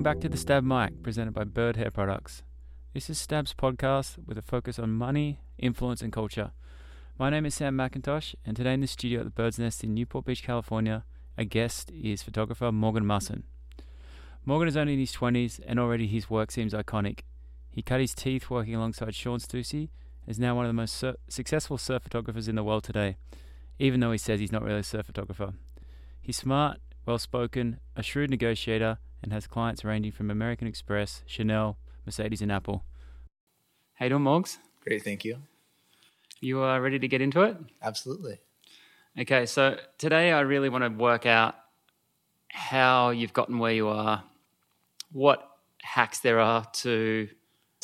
Welcome back to the Stab Mic, presented by Byrd Hair Products. This is Stab's podcast with a focus on money, influence, and culture. My name is Sam McIntosh, and today in the studio at the Bird's Nest in Newport Beach, California, our guest is photographer Morgan Maassen. Morgan is only in his 20s, and already his work seems iconic. He cut his teeth working alongside Shawn Stussy, and is now one of the most sur- successful surf photographers in the world today, even though he says he's not really a surf photographer. He's smart, well spoken, a shrewd negotiator, and has clients ranging from American Express, Chanel, Mercedes, and Apple. Hey, doing, Morgs? Great, thank you. You are ready to get into it? Absolutely. Okay, so today I really want to work out how you've gotten where you are, what hacks there are to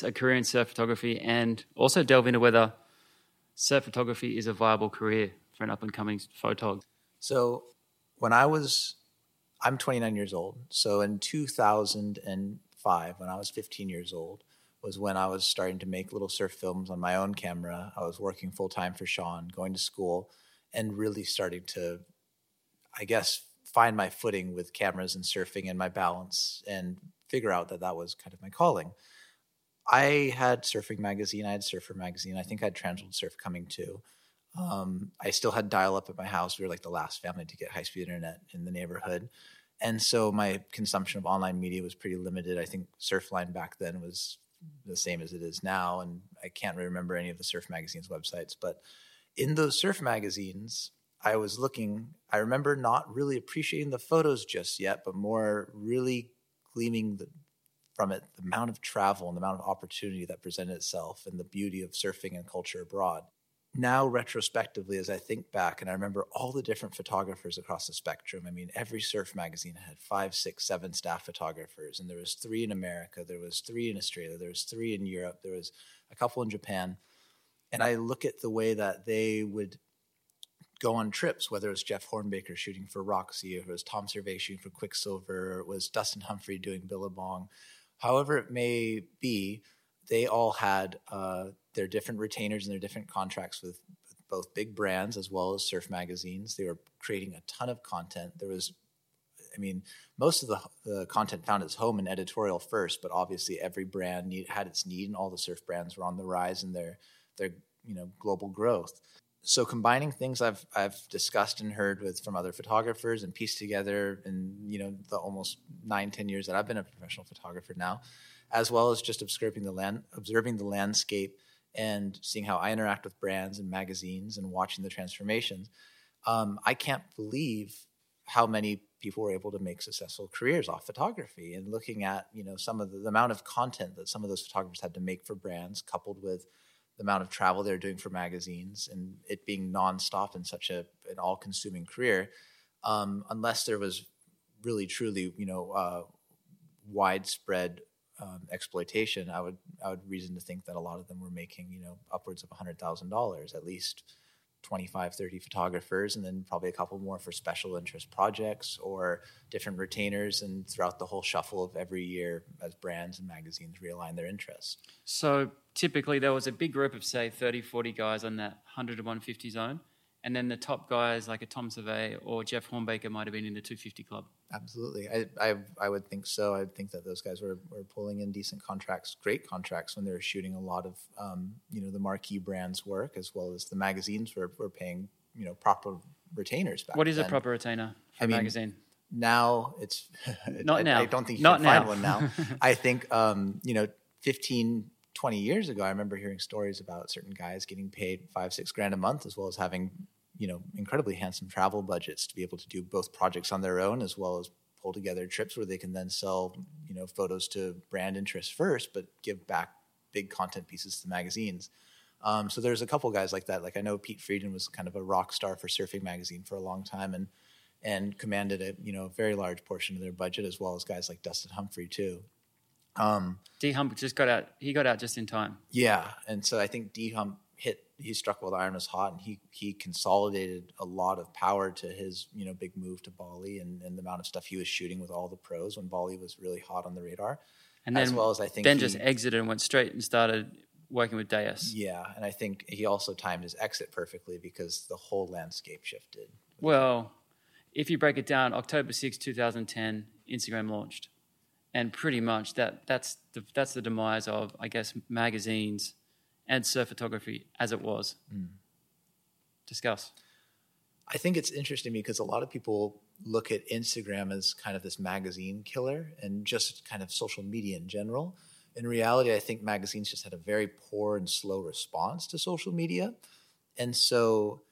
a career in surf photography, and also delve into whether surf photography is a viable career for an up and coming photog. So, when I was, I'm 29 years old. So, in 2005, when I was 15 years old, was when I was starting to make little surf films on my own camera. I was working full time for Sean, going to school, and really starting to, I guess, find my footing with cameras and surfing and my balance and figure out that that was kind of my calling. I had Surfing Magazine, I had Surfer Magazine, I think I had Transworld Surf coming too. Um, I still had dial up at my house. We were like the last family to get high speed internet in the neighborhood. And so my consumption of online media was pretty limited. I think Surfline back then was the same as it is now. And I can't remember any of the surf magazines websites, but in those surf magazines, I was looking, I remember not really appreciating the photos just yet, but more really gleaming the, from it the amount of travel and the amount of opportunity that presented itself and the beauty of surfing and culture abroad now retrospectively as i think back and i remember all the different photographers across the spectrum. I mean every surf magazine had five six seven staff photographers and there was three in america there was three in australia there was three in europe there was a couple in japan. And i look at the way that they would go on trips whether it was jeff hornbaker shooting for roxy or it was tom servais shooting for quiksilver or it was dustin humphrey doing billabong. However it may be they all had uh, their different retainers and their different contracts with both big brands as well as surf magazines. They were creating a ton of content. There was, I mean, most of the, the content found its home in editorial first, but obviously every brand need, had its need, and all the surf brands were on the rise in their their you know global growth. So combining things I've I've discussed and heard with from other photographers and pieced together in you know the almost nine ten years that I've been a professional photographer now, as well as just observing the land observing the landscape and seeing how I interact with brands and magazines and watching the transformations, um, I can't believe how many people were able to make successful careers off photography and looking at you know some of the, the, amount of content that some of those photographers had to make for brands coupled with the amount of travel they're doing for magazines and it being nonstop in such a an all-consuming career um, unless there was really truly you know uh, widespread um, exploitation, I would I would reason to think that a lot of them were making you know upwards of hundred thousand dollars at least. 25 30 photographers and then probably a couple more for special interest projects or different retainers and throughout the whole shuffle of every year as brands and magazines realign their interests so typically there was a big group of say 30 40 guys on that 100 to 150 zone and then the top guys like a Tom Servais or Jeff Hornbaker might have been in the 250 club. Absolutely, I, I, I would think so. I think that those guys were, were pulling in decent contracts, great contracts when they were shooting a lot of um, you know the marquee brands work as well as the magazines were, were paying you know proper retainers. Back what is then. a proper retainer for I a mean, magazine? Now it's not I, now. I don't think you not can now. find one now. I think um, you know 15 20 years ago, I remember hearing stories about certain guys getting paid five, six grand a month, as well as having you know incredibly handsome travel budgets to be able to do both projects on their own as well as pull together trips where they can then sell you know photos to brand interests first, but give back big content pieces to magazines. Um, so there's a couple guys like that. Like I know Pete Frieden was kind of a rock star for Surfing Magazine for a long time, and and commanded a you know very large portion of their budget, as well as guys like Dustin Humphrey too. Um, D Hump just got out. He got out just in time. Yeah, and so I think D Hump hit he struck while the iron was hot and he he consolidated a lot of power to his you know big move to Bali and, and the amount of stuff he was shooting with all the pros when Bali was really hot on the radar. And as well as I think then he, just exited and went straight and started working with Deus. Yeah, and I think he also timed his exit perfectly because the whole landscape shifted. Well, if you break it down, October 6, 2010, Instagram launched. and pretty much that that's the, that's the demise of I guess magazines and surf photography as it was. Mm. Discuss. I think it's interesting because a lot of people look at Instagram as kind of this magazine killer and just kind of social media in general. In reality, I think magazines just had a very poor and slow response to social media. And so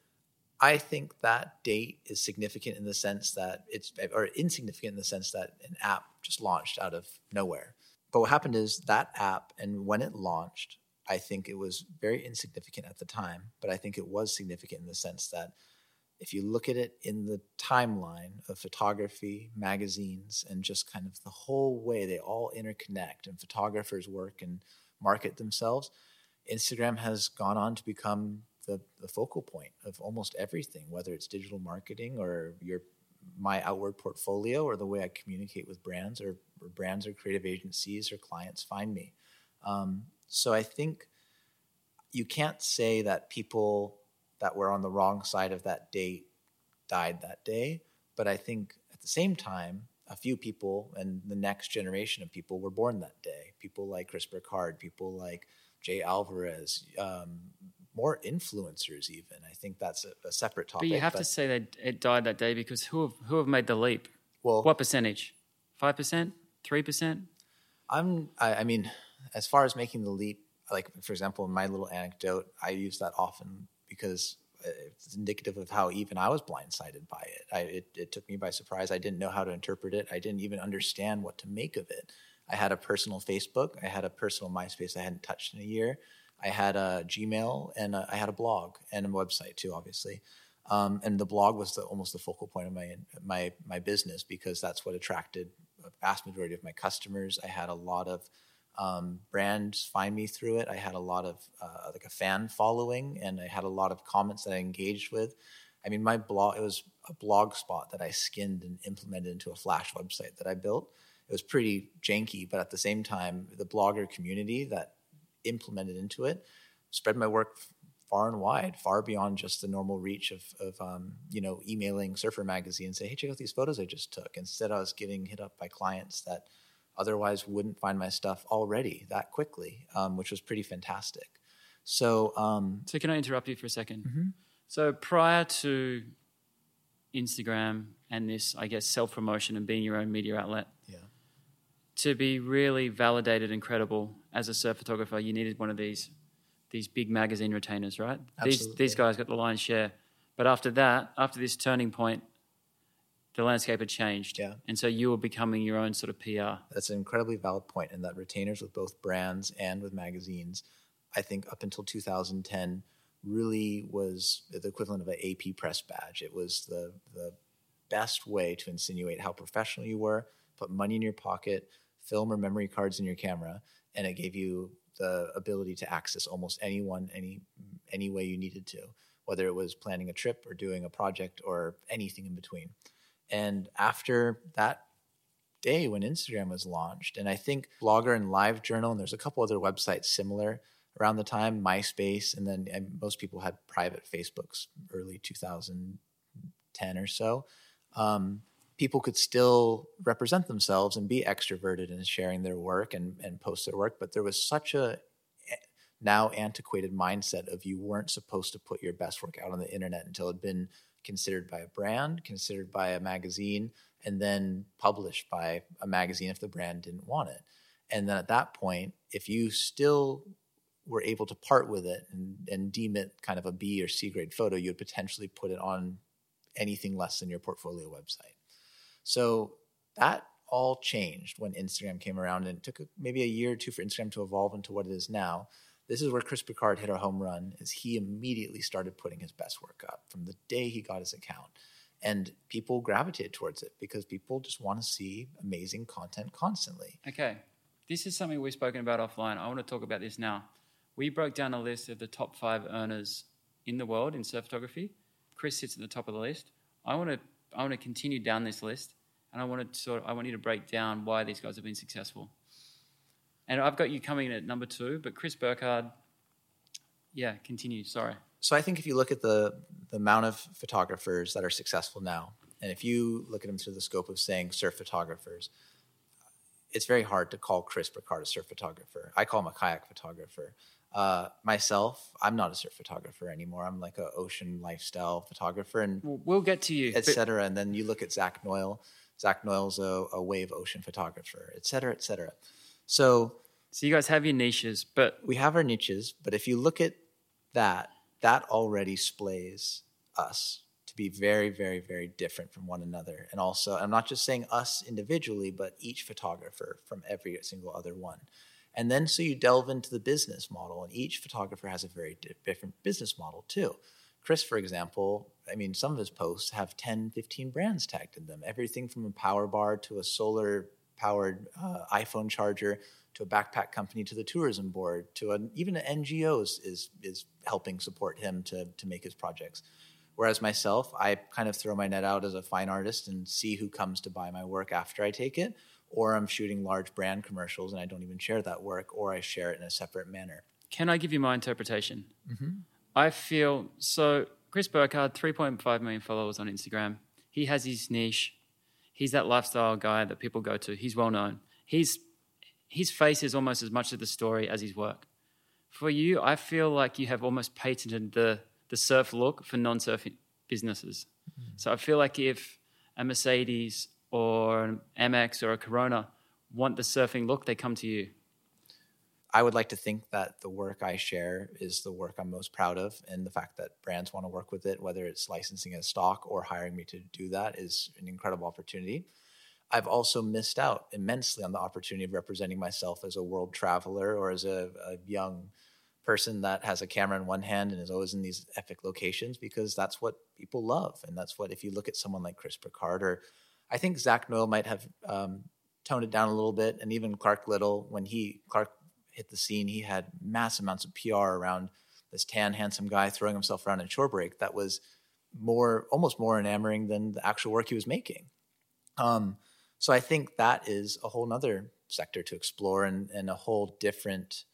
I think that date is significant in the sense that it's, or insignificant in the sense that an app just launched out of nowhere. But what happened is that app, and when it launched, I think it was very insignificant at the time, but I think it was significant in the sense that if you look at it in the timeline of photography, magazines, and just kind of the whole way they all interconnect and photographers work and market themselves, Instagram has gone on to become the, the focal point of almost everything, whether it's digital marketing or your my outward portfolio or the way I communicate with brands or, or brands or creative agencies or clients find me. Um, so I think you can't say that people that were on the wrong side of that date died that day. But I think at the same time, a few people and the next generation of people were born that day. People like Chris Burkard, people like Jay Alvarez, um, more influencers even. I think that's a, a separate topic. But you have but, to say that it died that day because who have, who have made the leap? Well, what percentage? Five percent? Three percent? I'm. I, I mean, as far as making the leap, like for example, my little anecdote, I use that often because it's indicative of how even I was blindsided by it. I, it. It took me by surprise. I didn't know how to interpret it. I didn't even understand what to make of it. I had a personal Facebook. I had a personal MySpace I hadn't touched in a year. I had a Gmail and a, I had a blog and a website too, obviously. Um, and the blog was the, almost the focal point of my my my business because that's what attracted a vast majority of my customers. I had a lot of um, brands find me through it. I had a lot of uh, like a fan following, and I had a lot of comments that I engaged with. I mean, my blog it was a blog spot that I skinned and implemented into a Flash website that I built. It was pretty janky, but at the same time, the blogger community that implemented into it spread my work far and wide, far beyond just the normal reach of, of um, you know emailing Surfer Magazine and say, "Hey, check out these photos I just took." Instead, I was getting hit up by clients that otherwise wouldn't find my stuff already that quickly, um, which was pretty fantastic. So, um, so can I interrupt you for a 2nd mm-hmm. So prior to Instagram and this, I guess, self promotion and being your own media outlet, yeah. to be really validated and credible as a surf photographer, you needed one of these these big magazine retainers, right? Absolutely. These these guys got the lion's share. But after that, after this turning point, the landscape had changed. Yeah. And so you were becoming your own sort of PR. That's an incredibly valid point. point, and that retainers with both brands and with magazines, I think up until 2010, really was the equivalent of an AP press badge. It was the the best way to insinuate how professional you were, put money in your pocket, film or memory cards in your camera, and it gave you the ability to access almost anyone any any way you needed to, whether it was planning a trip or doing a project or anything in between. And after that day when Instagram was launched, and I think Blogger and LiveJournal, and there's a couple other websites similar around the time, MySpace, and then and most people had private Facebooks early 2010 or so. Um, people could still represent themselves and be extroverted in sharing their work and, and post their work, but there was such a now antiquated mindset of you weren't supposed to put your best work out on the internet until it had been considered by a brand, considered by a magazine, and then published by a magazine if the brand didn't want it. And then at that point, if you still were able to part with it and, and deem it kind of a B or C grade photo, you would potentially put it on anything less than your portfolio website. So that all changed when Instagram came around, and it took maybe a year or two for Instagram to evolve into what it is now this is where Chris Burkard hit a home run is he immediately started putting his best work up from the day he got his account. And people gravitated towards it because people just want to see amazing content constantly. Okay. This is something we've spoken about offline. I want to talk about this now. We broke down a list of the top five earners in the world in surf photography. Chris sits at the top of the list. I want to I want to continue down this list and I want to sort of, I want you to break down why these guys have been successful. And I've got you coming in at number two, but Chris Burkard, yeah, continue. Sorry. So I think if you look at the the amount of photographers that are successful now, and if you look at them through the scope of saying surf photographers, it's very hard to call Chris Burkard a surf photographer. I call him a kayak photographer. Uh, myself, I'm not a surf photographer anymore. I'm like an ocean lifestyle photographer, and We'll, get to you. but- etc. And then you look at Zach Noyle. Zach Noyle's a, a wave ocean photographer, et cetera, et cetera. So So you guys have your niches, but we have our niches, but if you look at that, that already splays us to be very, very, very different from one another. And also, I'm not just saying us individually, but each photographer from every single other one. And then so you delve into the business model, and each photographer has a very di- different business model too. Chris, for example, I mean, some of his posts have 10, 15 brands tagged in them. Everything from a power bar to a solar powered uh, iPhone charger to a backpack company to the tourism board to an, even an NGO is, is, helping support him to, to make his projects. Whereas myself, I kind of throw my net out as a fine artist and see who comes to buy my work after I take it, or I'm shooting large brand commercials and I don't even share that work, or I share it in a separate manner. can I give you my interpretation? I feel so. Chris Burkard, 3.5 million followers on Instagram. He has his niche. He's that lifestyle guy that people go to. He's well known. He's his face is almost as much of the story as his work. For you, I feel like you have almost patented the the surf look for non-surf businesses. Mm. So I feel like if a Mercedes or an Amex or a Corona want the surfing look, they come to you. I would like to think that the work I share is the work I'm most proud of, and the fact that brands want to work with it, whether it's licensing as stock or hiring me to do that, is an incredible opportunity. I've also missed out immensely on the opportunity of representing myself as a world traveler or as a, a young person that has a camera in one hand and is always in these epic locations because that's what people love. And that's what, if you look at someone like Chris Burkard, or I think Zach Noyle might have um, toned it down a little bit, and even Clark Little, when he, Clark hit the scene, he had mass amounts of PR around this tan, handsome guy throwing himself around in shore break that was more, almost more enamoring than the actual work he was making. Um, so I think that is a whole nother sector to explore and, and a whole different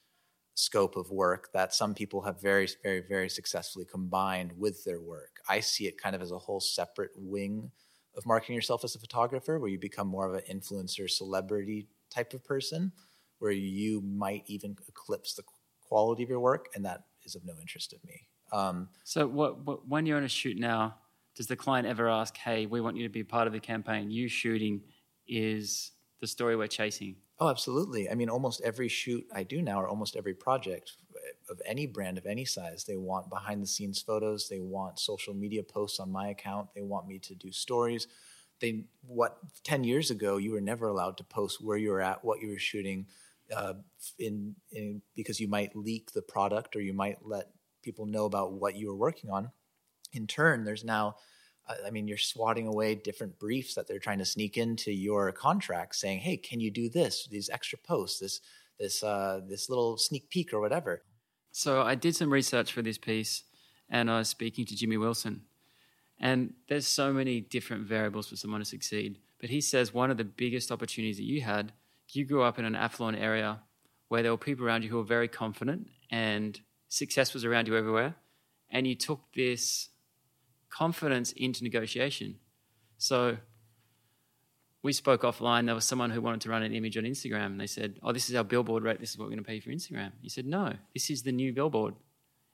scope of work that some people have very, very, very successfully combined with their work. I see it kind of as a whole separate wing of marketing yourself as a photographer, where you become more of an influencer, celebrity type of person, where you might even eclipse the quality of your work, and that is of no interest to me. Um, So, what, what, when you're on a shoot now, does the client ever ask, "Hey, we want you to be part of the campaign. You shooting is the story we're chasing." Oh, absolutely. I mean, almost every shoot I do now, or almost every project of any brand of any size, they want behind the scenes photos. They want social media posts on my account. They want me to do stories. They what ten years ago you were never allowed to post where you were at, what you were shooting, uh, in, in because you might leak the product or you might let people know about what you were working on. In turn, there's now I mean, you're swatting away different briefs that they're trying to sneak into your contract, saying, "Hey, can you do this? These extra posts, this this uh, this little sneak peek or whatever." So, I did some research for this piece, and I was speaking to Jimmy Wilson, and there's so many different variables for someone to succeed. But he says one of the biggest opportunities that you had, you grew up in an affluent area where there were people around you who were very confident, and success was around you everywhere, and you took this confidence into negotiation. So we spoke offline. There was someone who wanted to run an image on Instagram, and they said, "Oh, this is our billboard rate. This is what we're going to pay for Instagram." You said, "No, this is the new billboard,"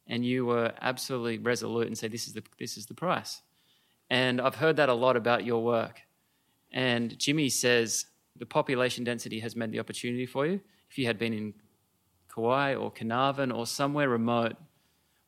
and you were absolutely resolute and said, "This is the this is the price." And I've heard that a lot about your work. And Jimmy says the population density has made the opportunity for you. If you had been in Kauai or Carnarvon or somewhere remote,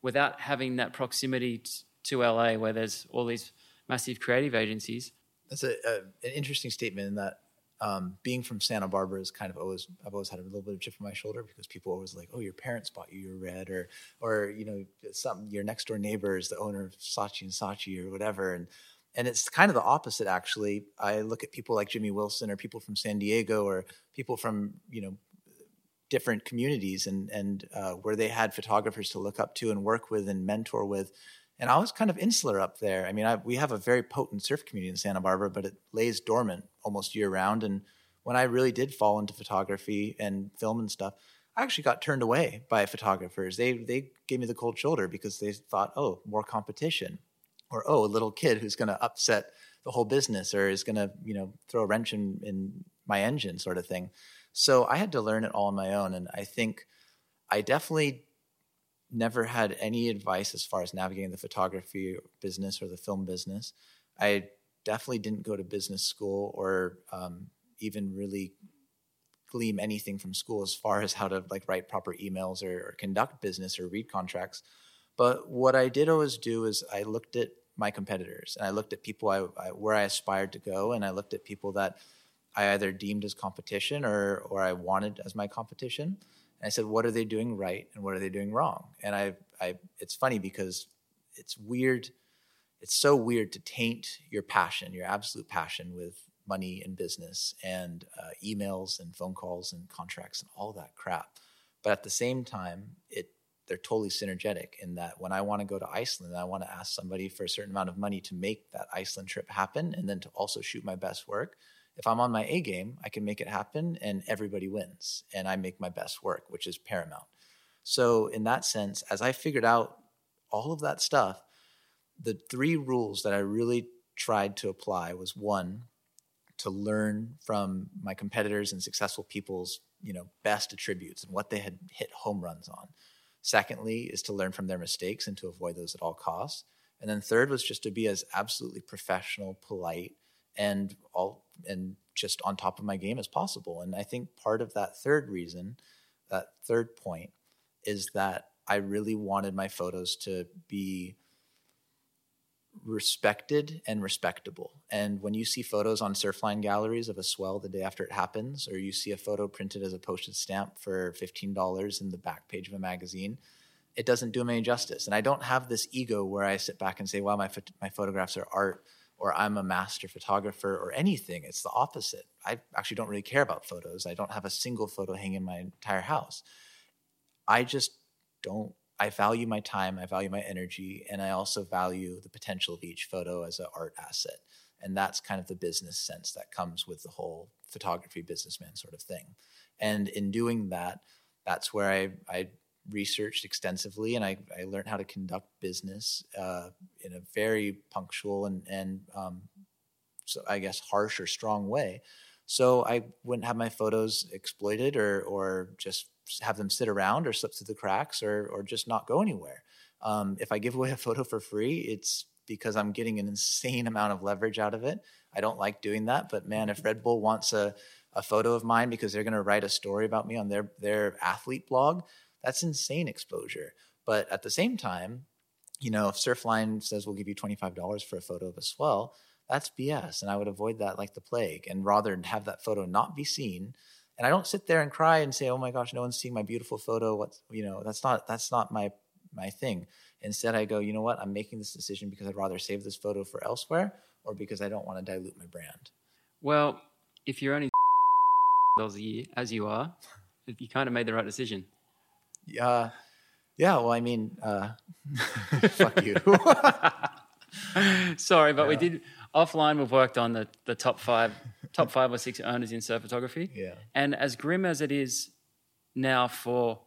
without having that proximity to LA, where there's all these massive creative agencies, That's a, a, an interesting statement in that um, being from Santa Barbara is kind of always I've always had a little bit of chip on my shoulder because people always like, oh, your parents bought you your red, or or you know, some your next door neighbor is the owner of Saatchi and Saatchi or whatever, and and it's kind of the opposite actually. I look at people like Jimmy Wilson or people from San Diego or people from you know different communities and and uh, where they had photographers to look up to and work with and mentor with. And I was kind of insular up there. I mean, I, we have a very potent surf community in Santa Barbara, but it lays dormant almost year round. And when I really did fall into photography and film and stuff, I actually got turned away by photographers. They they gave me the cold shoulder because they thought, oh, more competition, or oh, a little kid who's going to upset the whole business or is going to you know throw a wrench in, in my engine sort of thing. So I had to learn it all on my own. And I think I definitely never had any advice as far as navigating the photography business or the film business. I definitely didn't go to business school or um, even really glean anything from school as far as how to like write proper emails or, or conduct business or read contracts. But what I did always do is I looked at my competitors and I looked at people I, I, where I aspired to go and I looked at people that I either deemed as competition or or I wanted as my competition. And I said, what are they doing right and what are they doing wrong? And I, I it's funny because it's weird. It's so weird to taint your passion, your absolute passion, with money and business and uh, emails and phone calls and contracts and all that crap. But at the same time, it they're totally synergetic in that when I want to go to Iceland, I want to ask somebody for a certain amount of money to make that Iceland trip happen and then to also shoot my best work if I'm on my A game, I can make it happen and everybody wins and I make my best work, which is paramount. So, in that sense, as I figured out all of that stuff, the three rules that I really tried to apply was one, to learn from my competitors and successful people's you know best attributes and what they had hit home runs on secondly is to learn from their mistakes and to avoid those at all costs and then third was just to be as absolutely professional polite and all and just on top of my game as possible. And I think part of that third reason, that third point, is that I really wanted my photos to be respected and respectable. And when you see photos on Surfline galleries of a swell the day after it happens, or you see a photo printed as a postage stamp for $15 in the back page of a magazine, it doesn't do them any justice. And I don't have this ego where I sit back and say, wow, my, my photographs are art or I'm a master photographer or anything. It's the opposite. I actually don't really care about photos. I don't have a single photo hanging in my entire house. I just don't. I value my time, I value my energy, and I also value the potential of each photo as an art asset. And that's kind of the business sense that comes with the whole photography businessman sort of thing. And in doing that, that's where I, I researched extensively and I, I learned how to conduct business uh, in a very punctual and, and um, so I guess harsh or strong way. So I wouldn't have my photos exploited or, or just have them sit around or slip through the cracks or, or just not go anywhere. Um, if I give away a photo for free, it's because I'm getting an insane amount of leverage out of it. I don't like doing that, but man, if Red Bull wants a, a photo of mine because they're going to write a story about me on their their athlete blog, that's insane exposure. But at the same time, you know, if Surfline says we'll give you $25 for a photo of a swell, that's BS. And I would avoid that like the plague and rather have that photo not be seen. And I don't sit there and cry and say, oh my gosh, no one's seeing my beautiful photo. What's, you know, that's not, that's not my, my thing. Instead, I go, you know what? I'm making this decision because I'd rather save this photo for elsewhere or because I don't want to dilute my brand. Well, if you're only dollars a year, as you are, you kind of made the right decision. Uh, yeah, well, I mean, uh, fuck you. Sorry, but yeah. we did offline. We've worked on the, the top five, top five or six owners in surf photography. Yeah. And as grim as it is now for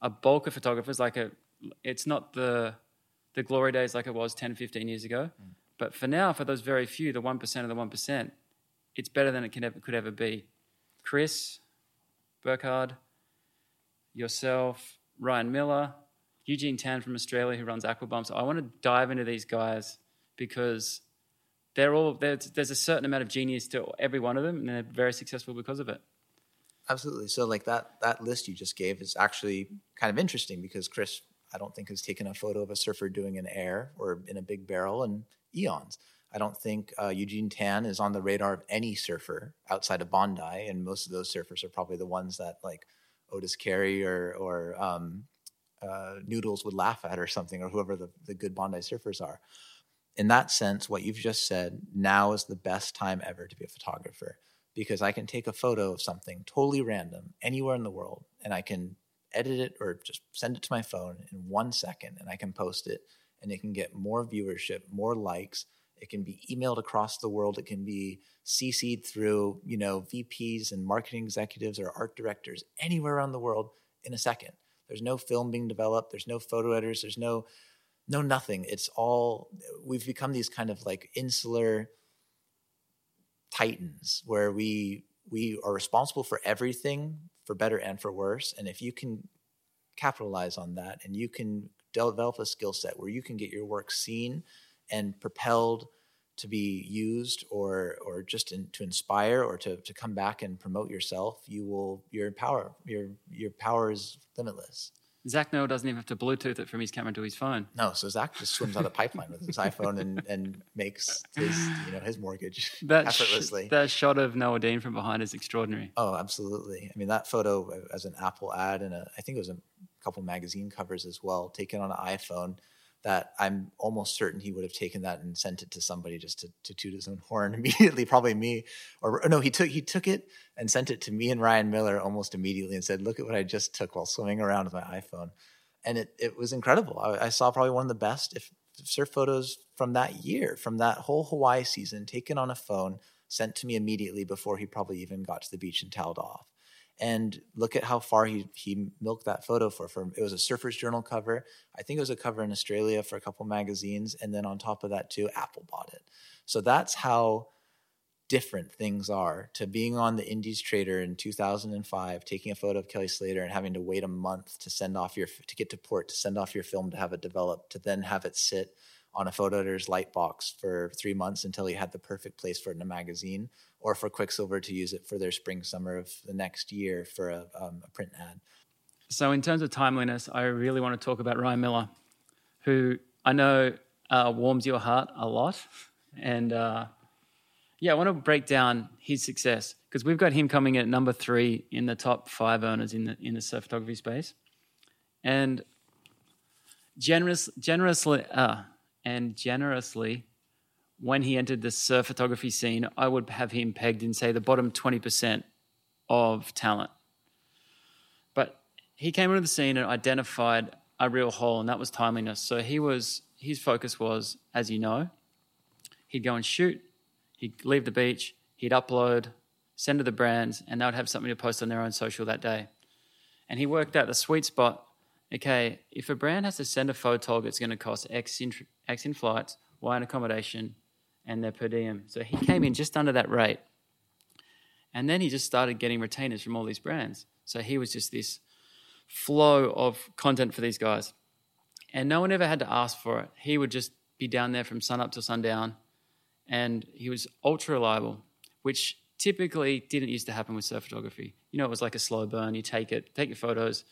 a bulk of photographers, like a, it's not the the glory days like it was 10, 15 years ago. Mm. But for now, for those very few, the one percent of the one percent, it's better than it can ever, could ever be. Chris, Burkard, yourself, Ryan Miller, Eugene Tan from Australia who runs Aquabumps. I want to dive into these guys because they're all there's, there's a certain amount of genius to every one of them, and they're very successful because of it. Absolutely. So like that that list you just gave is actually kind of interesting because Chris, I don't think has taken a photo of a surfer doing an air or in a big barrel in eons. I don't think uh, Eugene Tan is on the radar of any surfer outside of Bondi, and most of those surfers are probably the ones that like Otis Carey or or um, uh, Noodles would laugh at or something, or whoever the, the good Bondi surfers are. In that sense, what you've just said, now is the best time ever to be a photographer because I can take a photo of something totally random anywhere in the world and I can edit it or just send it to my phone in one second and I can post it and it can get more viewership, more likes. It can be emailed across the world. It can be CC'd through, you know, VPs and marketing executives or art directors anywhere around the world in a second. There's no film being developed. There's no photo editors. There's no, no nothing. It's all we've become these kind of like insular titans where we we are responsible for everything for better and for worse. And if you can capitalize on that and you can develop a skill set where you can get your work seen and propelled to be used or or just in, to inspire or to, to come back and promote yourself, you will your power your your power is limitless. Zach Noyle doesn't even have to Bluetooth it from his camera to his phone. No, so Zach just swims out a pipeline with his iPhone and, and makes his you know his mortgage that effortlessly. Sh- that shot of Noa Deane from behind is extraordinary. Oh, absolutely. I mean, that photo as an Apple ad and a, I think it was a couple magazine covers as well, taken on an iPhone that I'm almost certain he would have taken that and sent it to somebody just to, to toot his own horn immediately, probably me. Or, no, he took he took it and sent it to me and Ryan Miller almost immediately and said, "Look at what I just took while swimming around with my iPhone," and it it was incredible. I, I saw probably one of the best if surf photos from that year, from that whole Hawaii season, taken on a phone, sent to me immediately before he probably even got to the beach and toweled off and look at how far he he milked that photo for. For it was a Surfers Journal cover. I think it was a cover in Australia for a couple magazines, and then on top of that too, Apple bought it. So that's how different things are to being on the Indies Trader in 2005, taking a photo of Kelly Slater and having to wait a month to send off your to get to port to send off your film to have it developed to then have it sit on a photo editor's light box for three months until he had the perfect place for it in a magazine, or for Quiksilver to use it for their spring summer of the next year for a, um, a print ad. So, in terms of timeliness, I really want to talk about Ryan Miller, who I know uh, warms your heart a lot, and uh, yeah, I want to break down his success because we've got him coming at number three in the top five earners in the in the surf photography space, and generous generously. Uh, and generously when he entered the surf photography scene, I would have him pegged in, say, the bottom 20% of talent. But he came into the scene and identified a real hole, and that was timeliness. So he was his focus was, as you know, he'd go and shoot, he'd leave the beach, he'd upload, send to the brands, and they would have something to post on their own social that day. And he worked out the sweet spot okay, if a brand has to send a photog, it's going to cost X in, X in flights, Y in accommodation, and their per diem. So he came in just under that rate. And then he just started getting retainers from all these brands. So he was just this flow of content for these guys. And no one ever had to ask for it. He would just be down there from sun up till sundown. And he was ultra reliable, which typically didn't used to happen with surf photography. You know, it was like a slow burn. You take it, take your photos,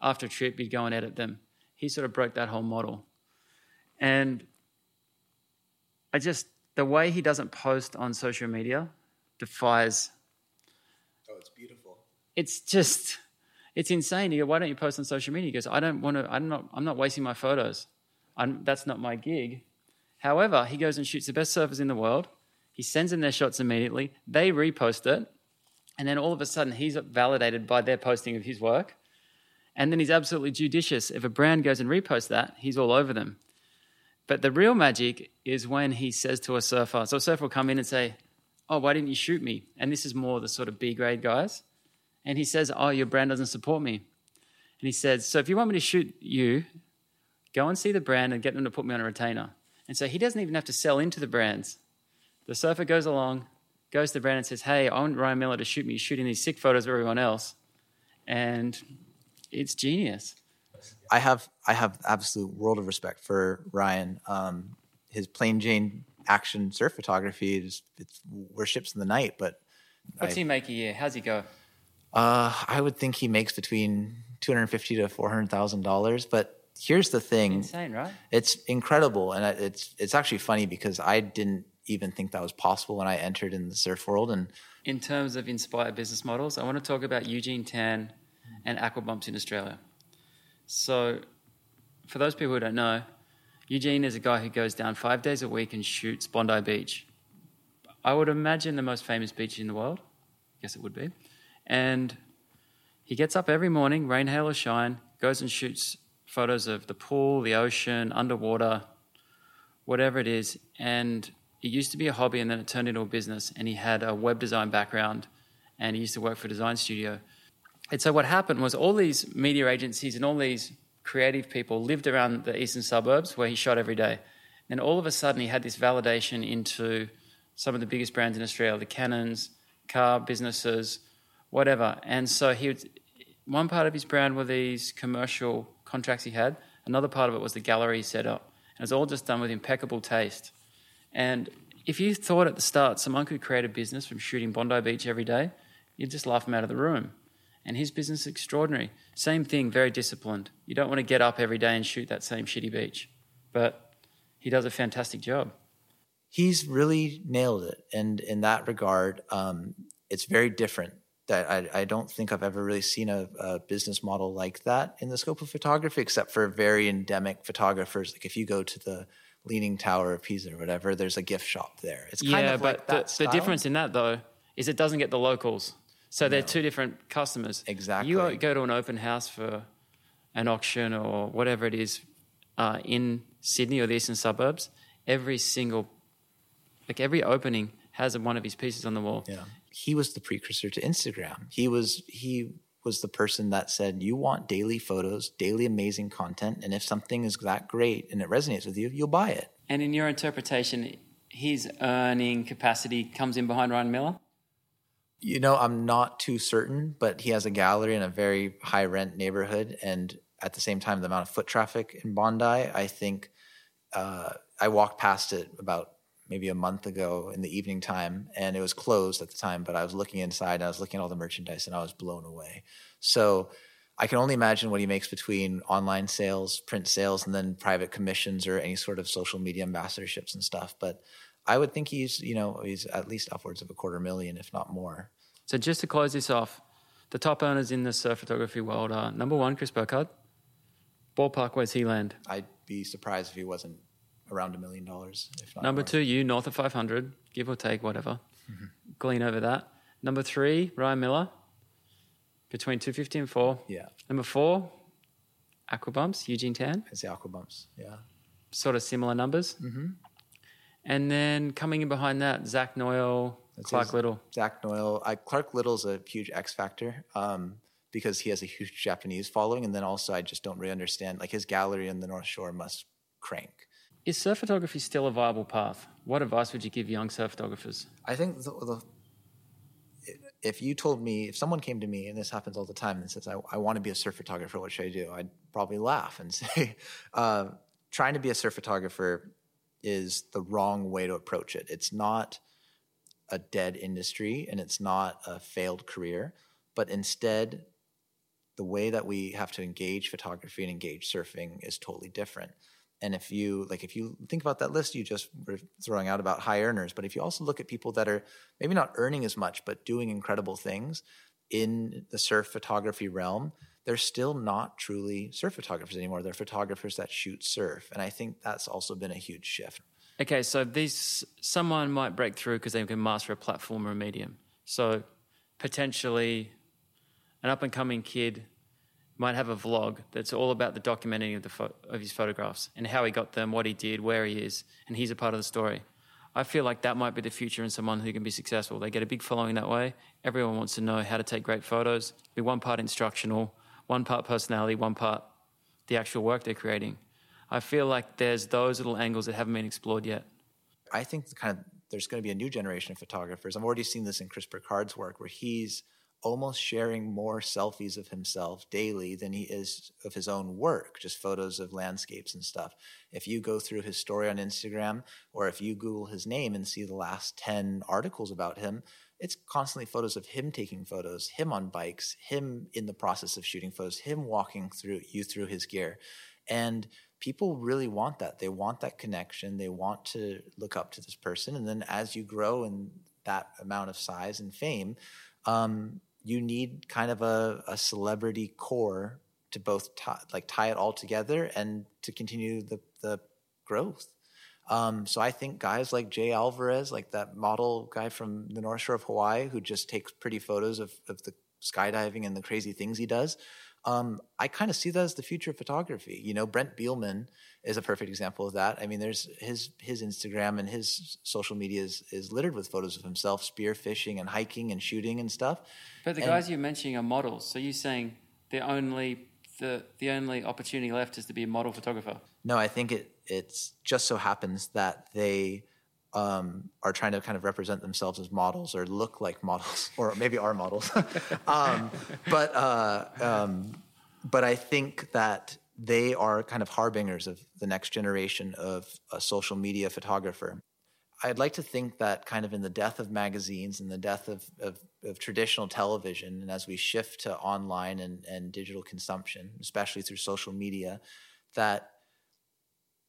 after a trip, you'd go and edit them. He sort of broke that whole model. And I just, the way he doesn't post on social media defies. Oh, it's beautiful. It's just, it's insane. You go, why don't you post on social media? He goes, I don't want to, I'm not, I'm not wasting my photos. I'm, that's not my gig. However, he goes and shoots the best surfers in the world. He sends them their shots immediately. They repost it. And then all of a sudden, he's validated by their posting of his work. And then he's absolutely judicious. If a brand goes and reposts that, he's all over them. But the real magic is when he says to a surfer, so a surfer will come in and say, Oh, why didn't you shoot me? And this is more the sort of B grade guys. And he says, Oh, your brand doesn't support me. And he says, So if you want me to shoot you, go and see the brand and get them to put me on a retainer. And so he doesn't even have to sell into the brands. The surfer goes along, goes to the brand and says, Hey, I want Ryan Miller to shoot me, shooting these sick photos of everyone else. And it's genius. I have I have absolute world of respect for Ryan. Um, his plain Jane action surf photography is it's where ships in the night. But what's I, he make a year? How's he go? Uh, I would think he makes between two hundred fifty to four hundred thousand dollars. But here's the thing: insane, right? It's incredible, and it's it's actually funny because I didn't even think that was possible when I entered in the surf world. And in terms of inspired business models, I want to talk about Eugene Tan and aquabumps in Australia. So, for those people who don't know, Eugene is a guy who goes down five days a week and shoots Bondi Beach. I would imagine the most famous beach in the world. Yes, it would be. And he gets up every morning, rain, hail, or shine, goes and shoots photos of the pool, the ocean, underwater, whatever it is. And it used to be a hobby and then it turned into a business. And he had a web design background and he used to work for a design studio. And so what happened was all these media agencies and all these creative people lived around the eastern suburbs where he shot every day. And all of a sudden, he had this validation into some of the biggest brands in Australia, the Canons, car businesses, whatever. And so he would, one part of his brand were these commercial contracts he had. Another part of it was the gallery he set up. And it was all just done with impeccable taste. And if you thought at the start someone could create a business from shooting Bondi Beach every day, you'd just laugh him out of the room. And his business is extraordinary. Same thing, very disciplined. You don't want to get up every day and shoot that same shitty beach. But he does a fantastic job. He's really nailed it. And in that regard, um, it's very different that I, I, don't think I've ever really seen a, a, business model like that in the scope of photography, except for very endemic photographers. Like if you go to the Leaning Tower of Pisa or whatever, there's a gift shop there. It's kind yeah, of but like the, the, difference in that though is it doesn't get the locals. So they're two different customers. Exactly. You go to an open house for an auction or whatever it is uh, in Sydney or the eastern suburbs. Every single, like every opening has one of his pieces on the wall. Yeah he was the precursor to Instagram. He was he was the person that said you want daily photos, daily amazing content, and if something is that great and it resonates with you, you'll buy it. And in your interpretation, his earning capacity comes in behind Ryan Miller. You know, I'm not too certain, but he has a gallery in a very high rent neighborhood, and at the same time, the amount of foot traffic in Bondi, I think uh, I walked past it about maybe a month ago in the evening time, and it was closed at the time. But I was looking inside, and I was looking at all the merchandise, and I was blown away. So I can only imagine what he makes between online sales, print sales, and then private commissions or any sort of social media ambassadorships and stuff. But I would think he's, you know, he's at least upwards of a quarter million, if not more. So just to close this off, the top earners in the surf photography world are number one, Chris Burkard. Ballpark, where's he land? I'd be surprised if he wasn't around a million dollars. If not Number more. two, you north of 500, give or take, whatever. Mm-hmm. Glean over that. Number three, Ryan Miller, between 250 and four. Yeah. Number four, Aquabumps, Eugene Tan. It's the Aquabumps, yeah. Sort of similar numbers. Mm-hmm. And then coming in behind that, Zach Noyle, That's Clark Little. Zach Noyle. I, Clark Little's a huge X factor. Um, because he has a huge Japanese following, and then also I just don't really understand. Like his gallery in the North Shore must crank. Is surf photography still a viable path? What advice would you give young surf photographers? I think the, the, if you told me, if someone came to me, and this happens all the time, and says, I, I want to be a surf photographer, what should I do? I'd probably laugh and say, uh, trying to be a surf photographer is the wrong way to approach it. It's not a dead industry and it's not a failed career, but instead, the way that we have to engage photography and engage surfing is totally different and if you like if you think about that list you just were throwing out about high earners but if you also look at people that are maybe not earning as much but doing incredible things in the surf photography realm they're still not truly surf photographers anymore they're photographers that shoot surf and i think that's also been a huge shift okay so these someone might break through because they can master a platform or a medium so potentially an up and coming kid might have a vlog that's all about the documenting of, the fo- of his photographs and how he got them, what he did, where he is, and he's a part of the story. I feel like that might be the future in someone who can be successful. They get a big following that way. Everyone wants to know how to take great photos. Be one part instructional, one part personality, one part the actual work they're creating. I feel like there's those little angles that haven't been explored yet. I think kind of there's going to be a new generation of photographers. I've already seen this in Chris Burkard's work, where he's almost sharing more selfies of himself daily than he is of his own work, just photos of landscapes and stuff. If you go through his story on Instagram or if you Google his name and see the last 10 articles about him, it's constantly photos of him taking photos, him on bikes, him in the process of shooting photos, him walking through you through his gear. And people really want that. They want that connection. They want to look up to this person. And then as you grow in that amount of size and fame, um, you need kind of a, a celebrity core to both tie, like tie it all together and to continue the, the growth. Um, so I think guys like Jay Alvarez, like that model guy from the North Shore of Hawaii, who just takes pretty photos of, of the skydiving and the crazy things he does. Um, I kind of see that as the future of photography. You know, Brent Bielmann is a perfect example of that. I mean, there's his his Instagram and his social media is, is littered with photos of himself spear fishing and hiking and shooting and stuff. But the and, guys you're mentioning are models. So you're saying the only the the only opportunity left is to be a model photographer? No, I think it it's just so happens that they um, are trying to kind of represent themselves as models or look like models, or maybe are models. um, but uh, um, but I think that they are kind of harbingers of the next generation of a social media photographer. I'd like to think that kind of in the death of magazines and the death of, of, of, traditional television, and as we shift to online and, and digital consumption, especially through social media, that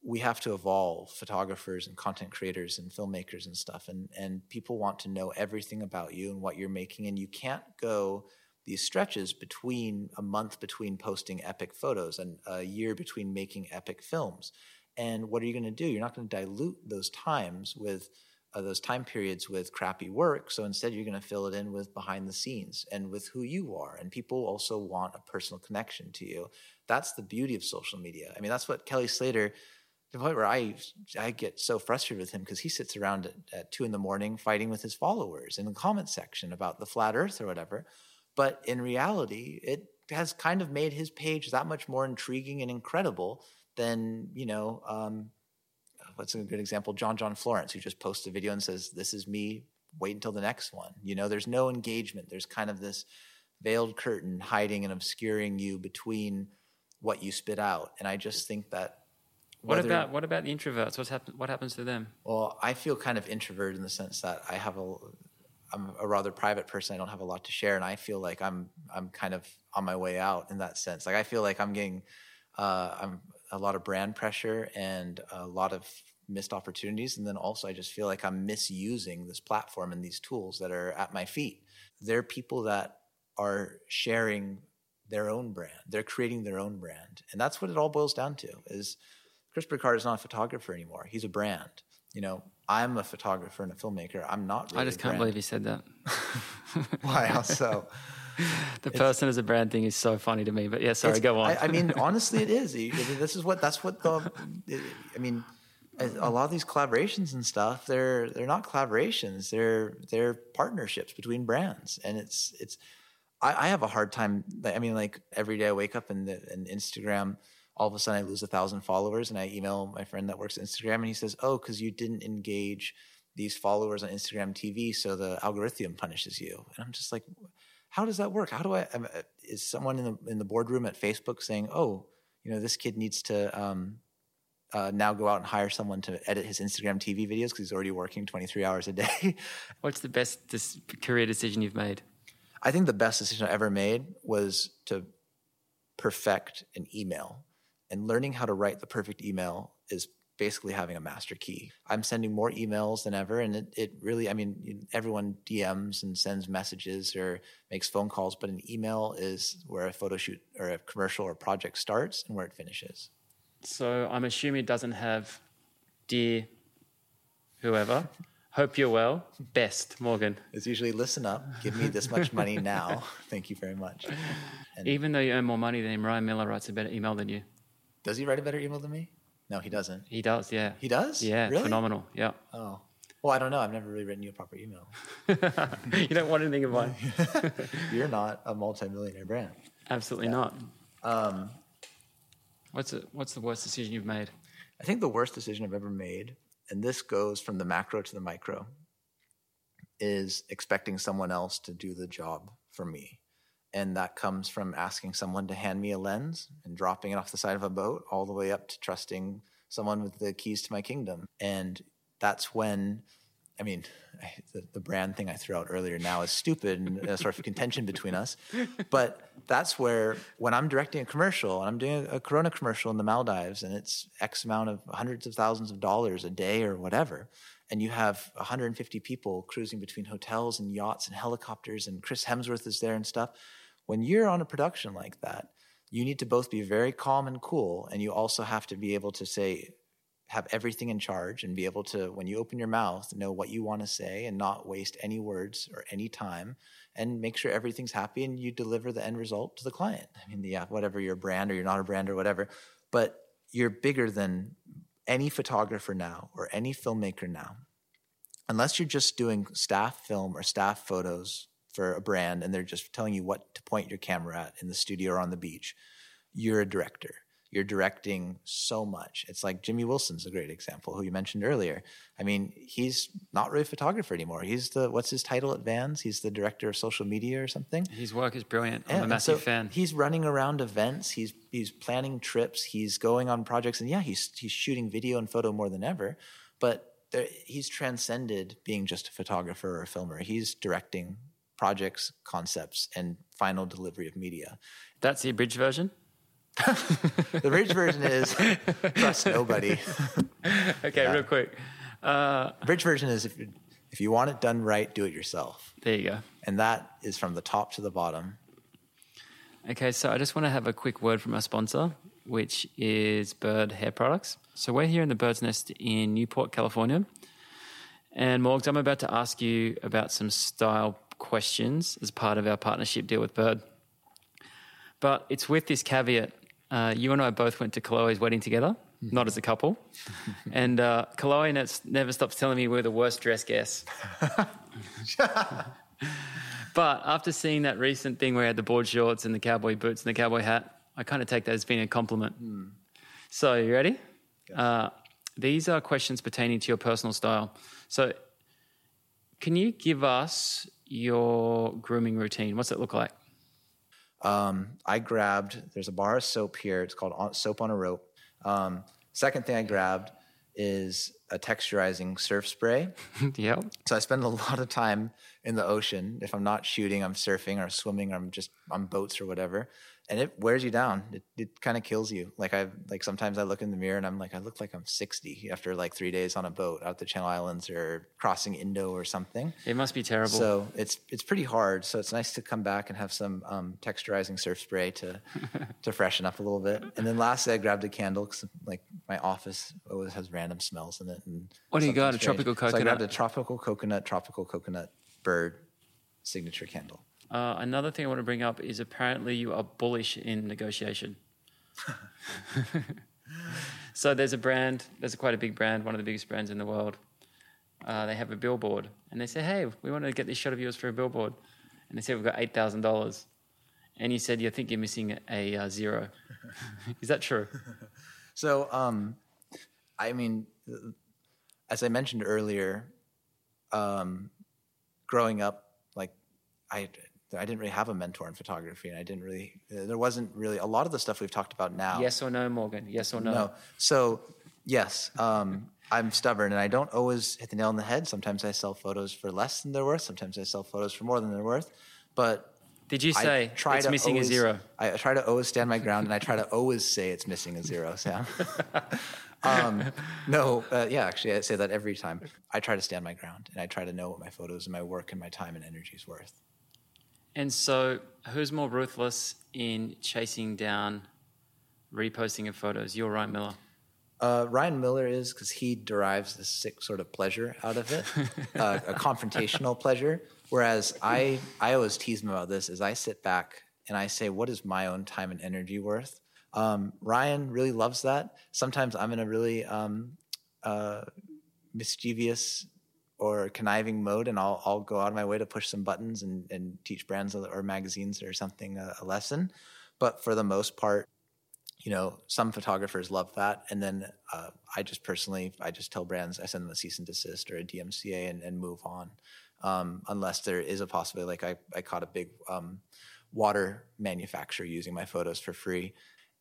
we have to evolve photographers and content creators and filmmakers and stuff. And, and people want to know everything about you and what you're making. And you can't go these stretches between a month between posting epic photos and a year between making epic films. And what are you going to do? You're not going to dilute those times with uh, those time periods with crappy work. So instead, you're going to fill it in with behind the scenes and with who you are. And people also want a personal connection to you. That's the beauty of social media. I mean, that's what Kelly Slater the point where I I get so frustrated with him because he sits around at, at, two in the morning fighting with his followers in the comment section about the flat Earth or whatever. But in reality, it has kind of made his page that much more intriguing and incredible than you know. Um, what's a good example? John John Florence, who just posts a video and says, "This is me. Wait until the next one." You know, there's no engagement. There's kind of this veiled curtain hiding and obscuring you between what you spit out. And I just think that what about what about the introverts? What's happen, What happens to them? Well, I feel kind of introverted in the sense that I have a I'm a rather private person. I don't have a lot to share, and I feel like I'm I'm kind of on my way out in that sense. Like I feel like I'm getting uh, I'm a lot of brand pressure and a lot of missed opportunities, and then also I just feel like I'm misusing this platform and these tools that are at my feet. There are people that are sharing their own brand. They're creating their own brand, and that's what it all boils down to. Is Chris Burkard is not a photographer anymore. He's a brand. You know, I'm a photographer and a filmmaker. I'm not. Really I just can't believe he said that. Why? How so? the it's, person as a brand thing is so funny to me. But yeah, sorry, go on. I, I, mean, honestly, it is. This is what that's what the. I mean, a lot of these collaborations and stuff they're they're not collaborations. They're they're partnerships between brands, and it's it's. I, I have a hard time. I mean, like every day I wake up and, and Instagram all of a sudden I lose a thousand followers and I email my friend that works at Instagram and he says, Oh, because you didn't engage these followers on Instagram TV, so the algorithm punishes you. And I'm just like, how does that work? How do I? Uh, is someone in the in the boardroom at Facebook saying, "Oh, you know, this kid needs to um, uh, now go out and hire someone to edit his Instagram TV videos because he's already working 23 hours a day"? What's the best dis- career decision you've made? I think the best decision I ever made was to perfect an email and learning how to write the perfect email is basically having a master key. I'm sending more emails than ever. And it, it really, I mean, everyone DMs and sends messages or makes phone calls, but an email is where a photo shoot or a commercial or project starts and where it finishes. So I'm assuming it doesn't have dear whoever. Hope you're well. Best, Morgan. It's usually listen up, give me this much money now. Thank you very much. And Even though you earn more money than him, Ryan Miller writes a better email than you. Does he write a better email than me? No, he doesn't. He does, yeah. He does? Yeah, really? phenomenal. Yeah. Oh. Well, I don't know. I've never really written you a proper email. you don't want anything of mine. You're not a multimillionaire brand. Absolutely yeah. not. Um, what's the, what's the worst decision you've made? I think the worst decision I've ever made, and this goes from the macro to the micro, is expecting someone else to do the job for me. And that comes from asking someone to hand me a lens and dropping it off the side of a boat, all the way up to trusting someone with the keys to my kingdom. And that's when, I mean, the, the brand thing I threw out earlier now is stupid and a sort of contention between us. But that's where, when I'm directing a commercial and I'm doing a Corona commercial in the Maldives and it's X amount of hundreds of thousands of dollars a day or whatever, and you have 150 people cruising between hotels and yachts and helicopters, and Chris Hemsworth is there and stuff when you're on a production like that, you need to both be very calm and cool, and you also have to be able to say, have everything in charge and be able to, when you open your mouth, know what you want to say and not waste any words or any time and make sure everything's happy and you deliver the end result to the client. I mean, yeah, whatever your brand or you're not a brand or whatever, but you're bigger than any photographer now or any filmmaker now. Unless you're just doing staff film or staff photos for a brand and they're just telling you what to point your camera at in the studio or on the beach, you're a director. you're directing so much. It's like Jimmy Wilson's a great example, who you mentioned earlier. I mean, he's not really a photographer anymore. He's the what's his title at Vans? He's the director of social media or something. His work is brilliant. I'm a massive so fan. He's running around events. He's he's planning trips. He's going on projects, and yeah, he's he's shooting video and photo more than ever. But there, he's transcended being just a photographer or a filmer. He's directing projects, concepts, and final delivery of media. That's the abridged version. The bridge version is trust nobody. Okay, real quick. Uh, The bridge version is if you, if you want it done right, do it yourself, there you go. and that is from the top to the bottom. Okay, so I just want to have a quick word from our sponsor, which is Byrd Hair Products. So we're here in the Bird's Nest in Newport, California. And Morgs, I'm about to ask you about some style questions as part of our partnership deal with Byrd. But it's with this caveat. Uh, you and I both went to Chloe's wedding together, not as a couple. and uh, Chloe never stops telling me we're the worst dressed guests. But after seeing that recent thing where he had the board shorts and the cowboy boots and the cowboy hat, I kind of take that as being a compliment. So, you ready? Uh, these are questions pertaining to your personal style. So, can you give us your grooming routine? What's it look like? Um, I grabbed, there's a bar of soap here. It's called Soap on a Rope. Um, second thing I grabbed is a texturizing surf spray. yep. So I spend a lot of time in the ocean. If I'm not shooting, I'm surfing or swimming or I'm just on boats or whatever. And it wears you down. It, it kind of kills you. Like I like sometimes I look in the mirror and I'm like, I look like I'm 60 after like three days on a boat out the Channel Islands or crossing Indo or something. It must be terrible. So it's it's pretty hard. So it's nice to come back and have some um, texturizing surf spray to to freshen up a little bit. And then lastly, I grabbed a candle because like my office always has random smells in it. And What do you got? A strange. tropical So I grabbed a tropical coconut, tropical coconut Byrd signature candle. Uh, another thing I want to bring up is apparently you are bullish in negotiation. so there's a brand, there's a quite a big brand, one of the biggest brands in the world. Uh, they have a billboard, and they say, "Hey, we want to get this shot of yours for a billboard," and they said, "We've got eight thousand dollars." And you said, "You think you're missing a uh, zero. is that true? So, um, I mean, as I mentioned earlier, um, growing up, like I, I didn't really have a mentor in photography, and I didn't really. There wasn't really a lot of the stuff we've talked about now. Yes or no, Morgan? Yes or no? No. So, yes, um, I'm stubborn, and I don't always hit the nail on the head. Sometimes I sell photos for less than they're worth. Sometimes I sell photos for more than they're worth. But Did you say try it's missing always- a zero? I try to always stand my ground, and I try to always say it's missing a zero, Sam. um, no, uh, yeah, actually, I say that every time. I try to stand my ground, and I try to know what my photos and my work and my time and energy is worth. And so, who's more ruthless in chasing down reposting of photos? You're Ryan Miller? Uh, Ryan Miller is because he derives this sick sort of pleasure out of it, uh, a confrontational pleasure. Whereas I, I always tease him about this: is I sit back and I say, "What is my own time and energy worth?" Um, Ryan really loves that. Sometimes I'm in a really um, uh, mischievous or conniving mode, and I'll I'll go out of my way to push some buttons and, and teach brands or magazines or something a, a lesson. But for the most part, you know, some photographers love that, and then uh, I just personally, I just tell brands, I send them a cease and desist or a DMCA and, and move on, um, unless there is a possibility. Like I, I caught a big um, water manufacturer using my photos for free,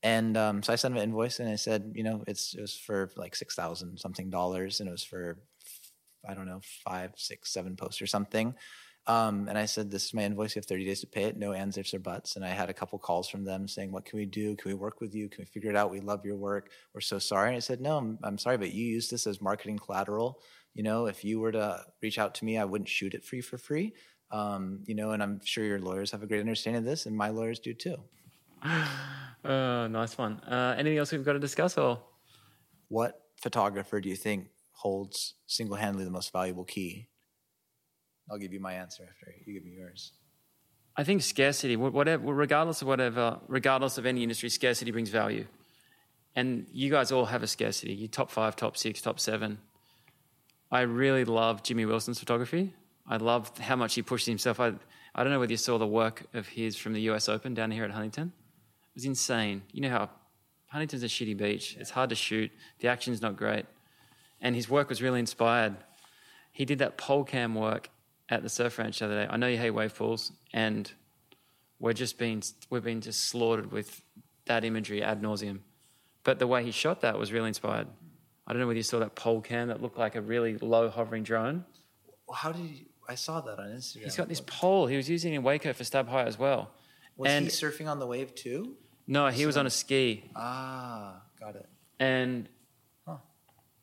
and um, so I sent them an invoice and I said, you know, it's it was for like six thousand something dollars, and it was for I don't know five, six, seven posts or something. Um, and I said, "This is my invoice. You have 30 days to pay it. No ands, ifs, or buts." And I had a couple calls from them saying, "What can we do? Can we work with you? Can we figure it out? We love your work. We're so sorry." And I said, "No, I'm, I'm sorry, but you use this as marketing collateral. You know, if you were to reach out to me, I wouldn't shoot it for you for free. Um, you know, and I'm sure your lawyers have a great understanding of this, and my lawyers do too. Uh, nice one. Uh, anything else we've got to discuss? Or What photographer do you think holds single-handedly the most valuable key?" I'll give you my answer after you give me yours. I think scarcity, whatever, regardless of whatever, regardless of any industry, scarcity brings value. And you guys all have a scarcity. You top five, top six, top seven. I really love Jimmy Wilson's photography. I love how much he pushes himself. I, I don't know whether you saw the work of his from the US Open down here at Huntington. It was insane. You know how Huntington's a shitty beach. It's hard to shoot. The action's not great. And his work was really inspired. He did that pole cam work at the surf ranch the other day. I know you hate wave pools, and we're just being we've been just slaughtered with that imagery ad nauseum. But the way he shot that was really inspired. I don't know whether you saw that pole cam that looked like a really low hovering drone. How did you, I saw that on Instagram. He's got this pole. He was using in Waco for Stab High as well. Was and he surfing on the wave too? no, he was on a ski. Ah, got it. And.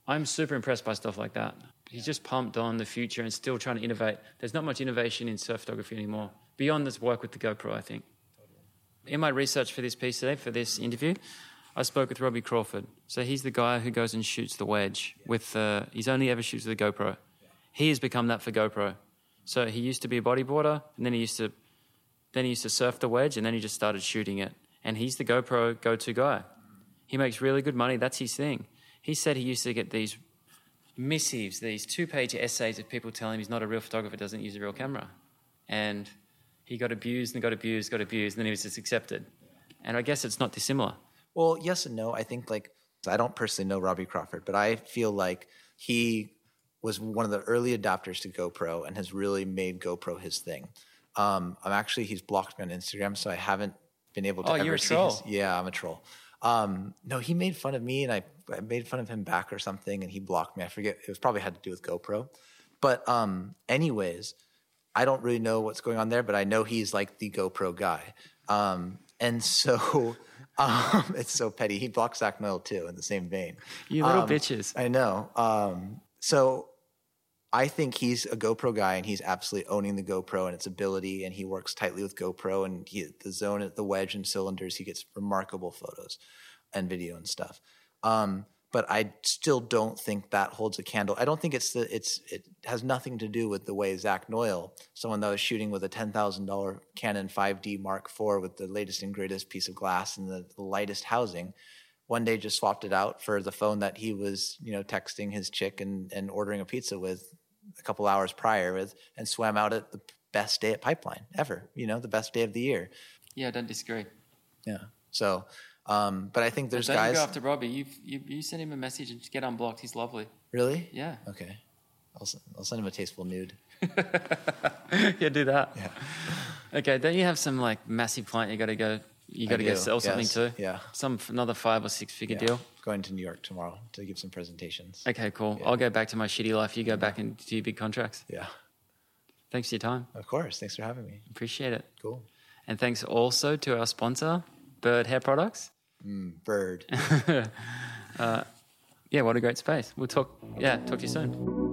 I'm super impressed by stuff like that. He's just pumped on the future and still trying to innovate. There's not much innovation in surf photography anymore, beyond this work with the GoPro, I think. In my research for this piece today, for this interview, I spoke with Robbie Crawford. So he's the guy who goes and shoots the wedge with the, he's only ever shoots with a GoPro. He has become that for GoPro. So he used to be a bodyboarder, and then he used to, then he used to surf the wedge, and then he just started shooting it. And he's the GoPro go-to guy. He makes really good money. That's his thing. He said he used to get these missives, these two-page essays of people telling him he's not a real photographer, doesn't use a real camera, and he got abused and got abused, got abused, and then he was just accepted. And I guess it's not dissimilar. Well, yes and no. I think like I don't personally know Robbie Crawford, but I feel like he was one of the early adopters to GoPro and has really made GoPro his thing. Um, I'm actually he's blocked me on Instagram, so I haven't been able to Oh, ever you're a see troll. his. Yeah, I'm a troll. Um, no, he made fun of me, and I, I made fun of him back or something, and he blocked me. I forget. It was probably had to do with GoPro, but um, anyways, I don't really know what's going on there, but I know he's like the GoPro guy. Um, and so um, it's so petty. He blocked Zach Noyle too in the same vein. You little Um, bitches. I know. Um, so I think he's a GoPro guy and he's absolutely owning the GoPro and its ability. And he works tightly with GoPro and he, the zone at the wedge and cylinders, he gets remarkable photos and video and stuff. Um, but I still don't think that holds a candle. I don't think it's the it's it has nothing to do with the way Zach Noyle, someone that was shooting with a ten thousand dollar Canon 5D Mark IV with the latest and greatest piece of glass and the, the lightest housing, one day just swapped it out for the phone that he was you know texting his chick and, and ordering a pizza with a couple hours prior with and swam out at the best day at Pipeline ever. You know, the best day of the year. Yeah, I don't disagree. Yeah. So, um, but I think there's guys. go after Robbie. You, you you send him a message and just get unblocked. He's lovely. really? Yeah. Okay. I'll, I'll send him a tasteful nude. yeah, do that. Yeah. Okay, don't you have some like massive client you got to go? You got to go sell something yes, to. yeah. Some another five or six figure Yeah. deal. Going to New York tomorrow to give some presentations. Okay, cool. Yeah. I'll go back to my shitty life. You go back and do your big contracts. Yeah. Thanks for your time. Of course. Thanks for having me. Appreciate it. Cool. And thanks also to our sponsor, Byrd Hair Products. Mm, Byrd. Yeah, what a great space. We'll talk. Yeah, talk to you soon.